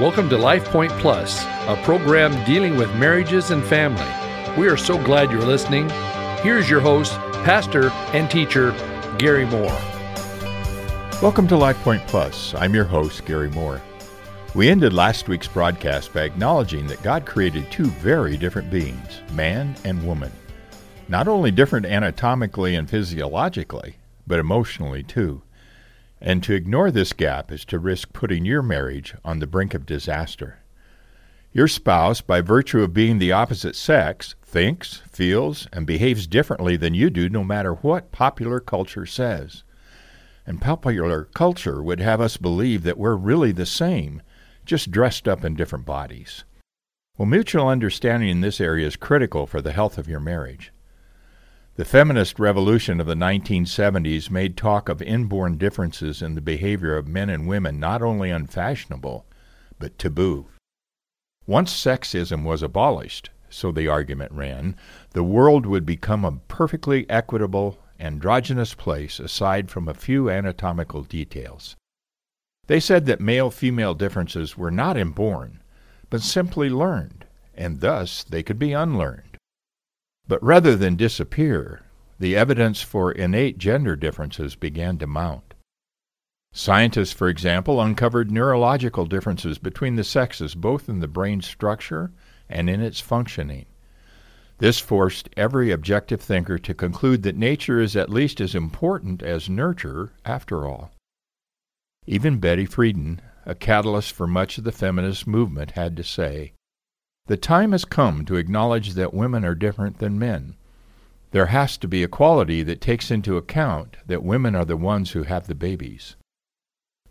Welcome to Life Point Plus, a program dealing with marriages and family. We are so glad you're listening. Here's your host, pastor and teacher, Gary Moore. Welcome to Life Point Plus. I'm your host, Gary Moore. We ended last week's broadcast by acknowledging that God created two very different beings, man and woman. Not only different anatomically and physiologically, but emotionally too. And to ignore this gap is to risk putting your marriage on the brink of disaster. Your spouse, by virtue of being the opposite sex, thinks, feels, and behaves differently than you do no matter what popular culture says. And popular culture would have us believe that we're really the same, just dressed up in different bodies. Well, mutual understanding in this area is critical for the health of your marriage. The feminist revolution of the 1970s made talk of inborn differences in the behavior of men and women not only unfashionable, but taboo. Once sexism was abolished, so the argument ran, the world would become a perfectly equitable, androgynous place aside from a few anatomical details. They said that male female differences were not inborn, but simply learned, and thus they could be unlearned. But rather than disappear, the evidence for innate gender differences began to mount. Scientists, for example, uncovered neurological differences between the sexes both in the brain structure and in its functioning. This forced every objective thinker to conclude that nature is at least as important as nurture, after all. Even Betty Friedan, a catalyst for much of the feminist movement, had to say the time has come to acknowledge that women are different than men. There has to be equality that takes into account that women are the ones who have the babies.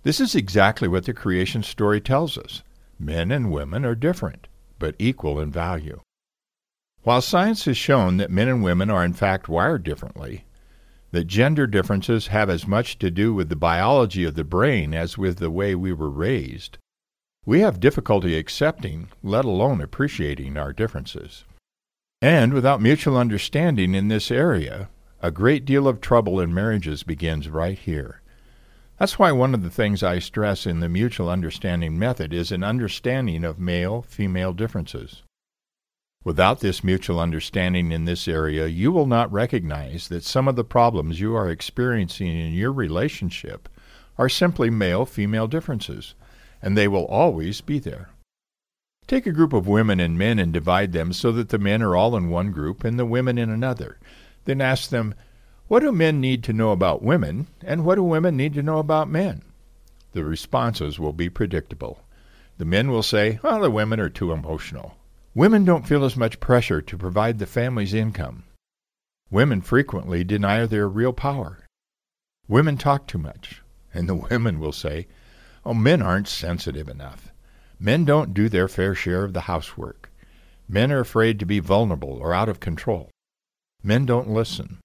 This is exactly what the creation story tells us. Men and women are different, but equal in value. While science has shown that men and women are in fact wired differently, that gender differences have as much to do with the biology of the brain as with the way we were raised, we have difficulty accepting, let alone appreciating, our differences. And without mutual understanding in this area, a great deal of trouble in marriages begins right here. That's why one of the things I stress in the mutual understanding method is an understanding of male female differences. Without this mutual understanding in this area, you will not recognize that some of the problems you are experiencing in your relationship are simply male female differences and they will always be there. Take a group of women and men and divide them so that the men are all in one group and the women in another. Then ask them, What do men need to know about women, and what do women need to know about men? The responses will be predictable. The men will say, Well, the women are too emotional. Women don't feel as much pressure to provide the family's income. Women frequently deny their real power. Women talk too much. And the women will say, Oh, men aren't sensitive enough. Men don't do their fair share of the housework. Men are afraid to be vulnerable or out of control. Men don't listen.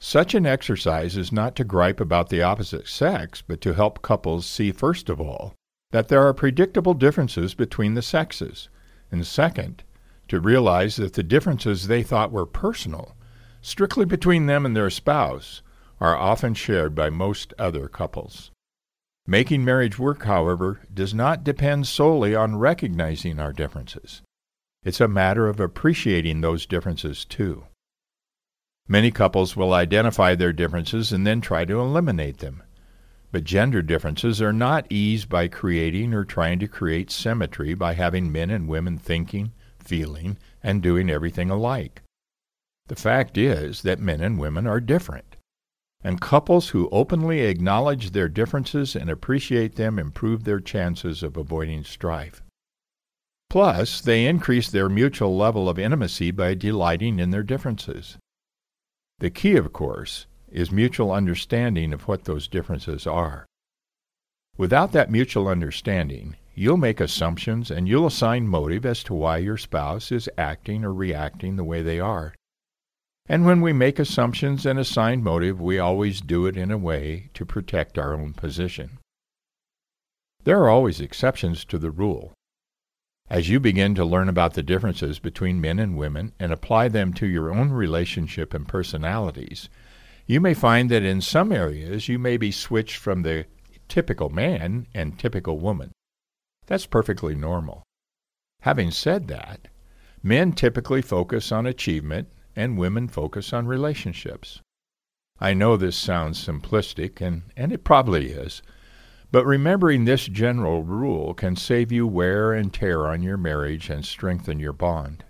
Such an exercise is not to gripe about the opposite sex, but to help couples see, first of all, that there are predictable differences between the sexes, and second, to realize that the differences they thought were personal, strictly between them and their spouse, are often shared by most other couples. Making marriage work, however, does not depend solely on recognizing our differences. It's a matter of appreciating those differences too. Many couples will identify their differences and then try to eliminate them. But gender differences are not eased by creating or trying to create symmetry by having men and women thinking, feeling, and doing everything alike. The fact is that men and women are different and couples who openly acknowledge their differences and appreciate them improve their chances of avoiding strife. Plus, they increase their mutual level of intimacy by delighting in their differences. The key, of course, is mutual understanding of what those differences are. Without that mutual understanding, you'll make assumptions and you'll assign motive as to why your spouse is acting or reacting the way they are. And when we make assumptions and assign motive, we always do it in a way to protect our own position. There are always exceptions to the rule. As you begin to learn about the differences between men and women and apply them to your own relationship and personalities, you may find that in some areas you may be switched from the typical man and typical woman. That's perfectly normal. Having said that, men typically focus on achievement and women focus on relationships. I know this sounds simplistic, and, and it probably is, but remembering this general rule can save you wear and tear on your marriage and strengthen your bond.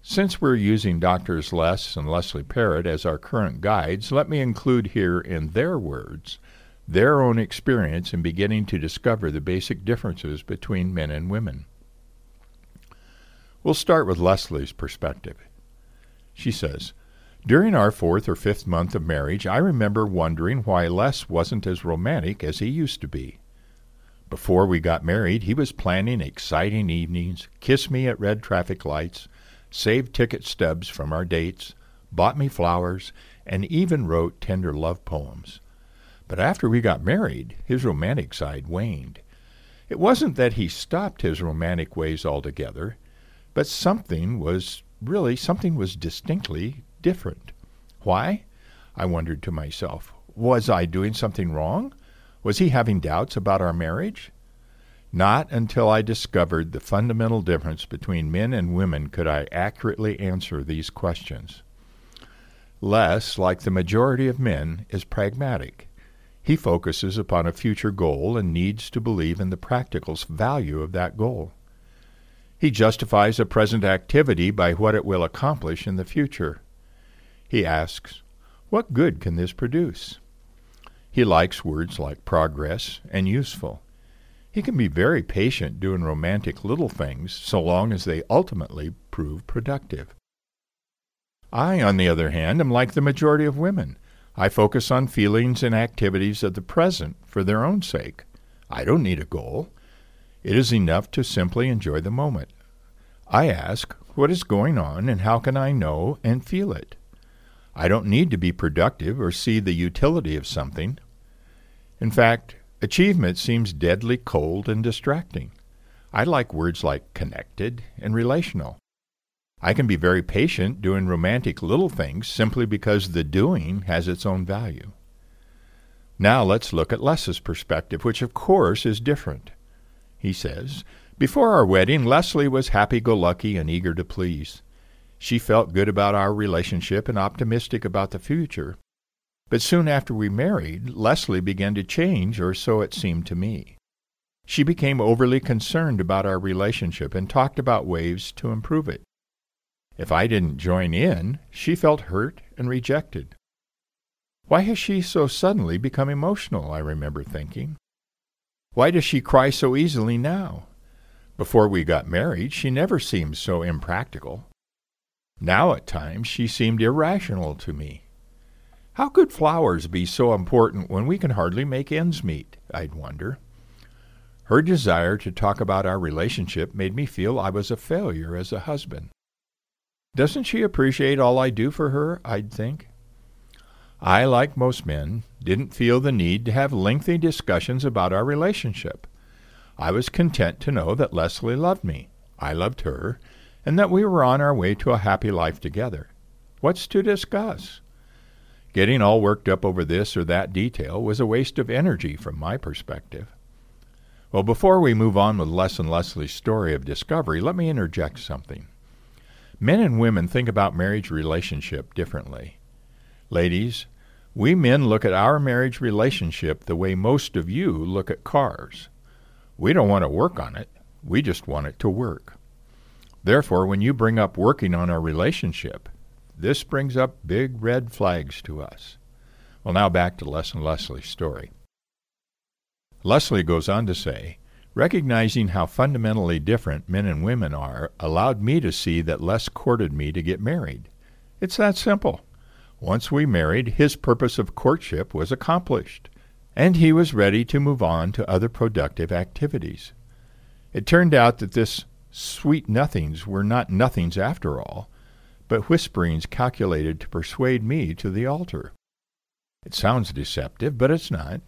Since we're using Doctors Les and Leslie Parrott as our current guides, let me include here in their words their own experience in beginning to discover the basic differences between men and women. We'll start with Leslie's perspective. She says, During our fourth or fifth month of marriage, I remember wondering why Les wasn't as romantic as he used to be. Before we got married, he was planning exciting evenings, kissed me at red traffic lights, saved ticket stubs from our dates, bought me flowers, and even wrote tender love poems. But after we got married, his romantic side waned. It wasn't that he stopped his romantic ways altogether, but something was really, something was distinctly different. Why? I wondered to myself. Was I doing something wrong? Was he having doubts about our marriage? Not until I discovered the fundamental difference between men and women could I accurately answer these questions. Les, like the majority of men, is pragmatic. He focuses upon a future goal and needs to believe in the practical value of that goal. He justifies a present activity by what it will accomplish in the future. He asks, What good can this produce? He likes words like progress and useful. He can be very patient doing romantic little things so long as they ultimately prove productive. I, on the other hand, am like the majority of women. I focus on feelings and activities of the present for their own sake. I don't need a goal. It is enough to simply enjoy the moment. I ask, what is going on and how can I know and feel it? I don't need to be productive or see the utility of something. In fact, Achievement seems deadly cold and distracting. I like words like connected and relational. I can be very patient doing romantic little things simply because the doing has its own value. Now let's look at Les's perspective, which of course is different. He says, Before our wedding, Leslie was happy go lucky and eager to please. She felt good about our relationship and optimistic about the future. But soon after we married, Leslie began to change, or so it seemed to me. She became overly concerned about our relationship and talked about ways to improve it. If I didn't join in, she felt hurt and rejected. Why has she so suddenly become emotional? I remember thinking. Why does she cry so easily now? Before we got married, she never seemed so impractical. Now at times she seemed irrational to me. How could flowers be so important when we can hardly make ends meet? I'd wonder. Her desire to talk about our relationship made me feel I was a failure as a husband. Doesn't she appreciate all I do for her? I'd think. I, like most men, didn't feel the need to have lengthy discussions about our relationship. I was content to know that Leslie loved me, I loved her, and that we were on our way to a happy life together. What's to discuss? Getting all worked up over this or that detail was a waste of energy from my perspective. Well, before we move on with Les and Leslie's story of discovery, let me interject something. Men and women think about marriage relationship differently. Ladies, we men look at our marriage relationship the way most of you look at cars. We don't want to work on it, we just want it to work. Therefore, when you bring up working on our relationship, this brings up big red flags to us. Well, now back to Les and Leslie's story. Leslie goes on to say, Recognizing how fundamentally different men and women are allowed me to see that Les courted me to get married. It's that simple. Once we married, his purpose of courtship was accomplished, and he was ready to move on to other productive activities. It turned out that this sweet nothings were not nothings after all, but whisperings calculated to persuade me to the altar. It sounds deceptive, but it's not.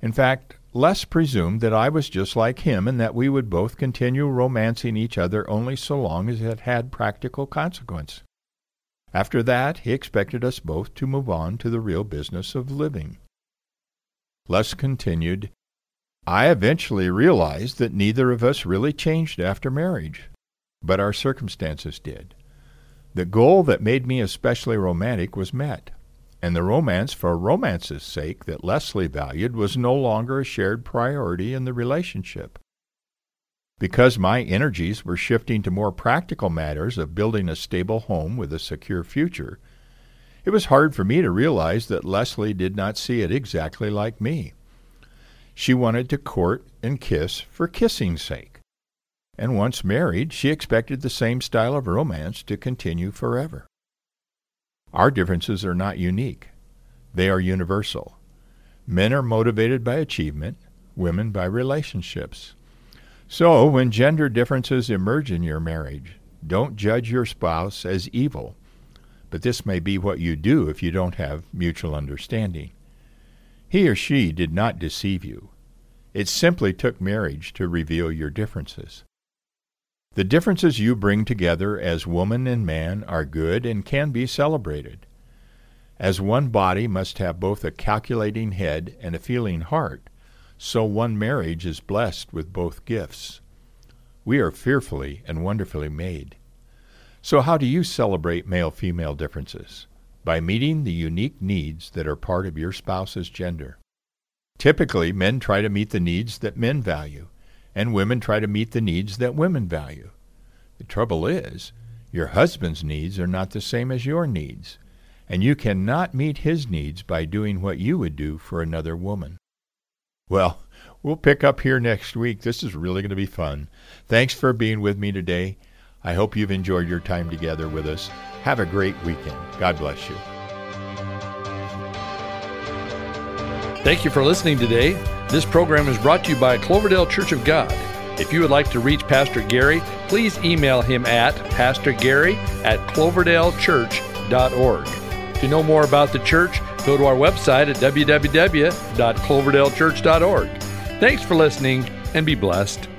In fact, Les presumed that I was just like him and that we would both continue romancing each other only so long as it had practical consequence. After that, he expected us both to move on to the real business of living. Les continued, I eventually realized that neither of us really changed after marriage, but our circumstances did. The goal that made me especially romantic was met, and the romance for romance's sake that Leslie valued was no longer a shared priority in the relationship. Because my energies were shifting to more practical matters of building a stable home with a secure future, it was hard for me to realize that Leslie did not see it exactly like me. She wanted to court and kiss for kissing's sake. And once married, she expected the same style of romance to continue forever. Our differences are not unique. They are universal. Men are motivated by achievement, women by relationships. So, when gender differences emerge in your marriage, don't judge your spouse as evil. But this may be what you do if you don't have mutual understanding. He or she did not deceive you. It simply took marriage to reveal your differences. The differences you bring together as woman and man are good and can be celebrated. As one body must have both a calculating head and a feeling heart, so one marriage is blessed with both gifts. We are fearfully and wonderfully made. So, how do you celebrate male female differences? By meeting the unique needs that are part of your spouse's gender. Typically, men try to meet the needs that men value, and women try to meet the needs that women value. The trouble is, your husband's needs are not the same as your needs, and you cannot meet his needs by doing what you would do for another woman. Well, we'll pick up here next week. This is really going to be fun. Thanks for being with me today. I hope you've enjoyed your time together with us. Have a great weekend. God bless you. Thank you for listening today. This program is brought to you by Cloverdale Church of God. If you would like to reach Pastor Gary, please email him at pastorgary at cloverdalechurch.org. To know more about the church, go to our website at www.cloverdalechurch.org. Thanks for listening and be blessed.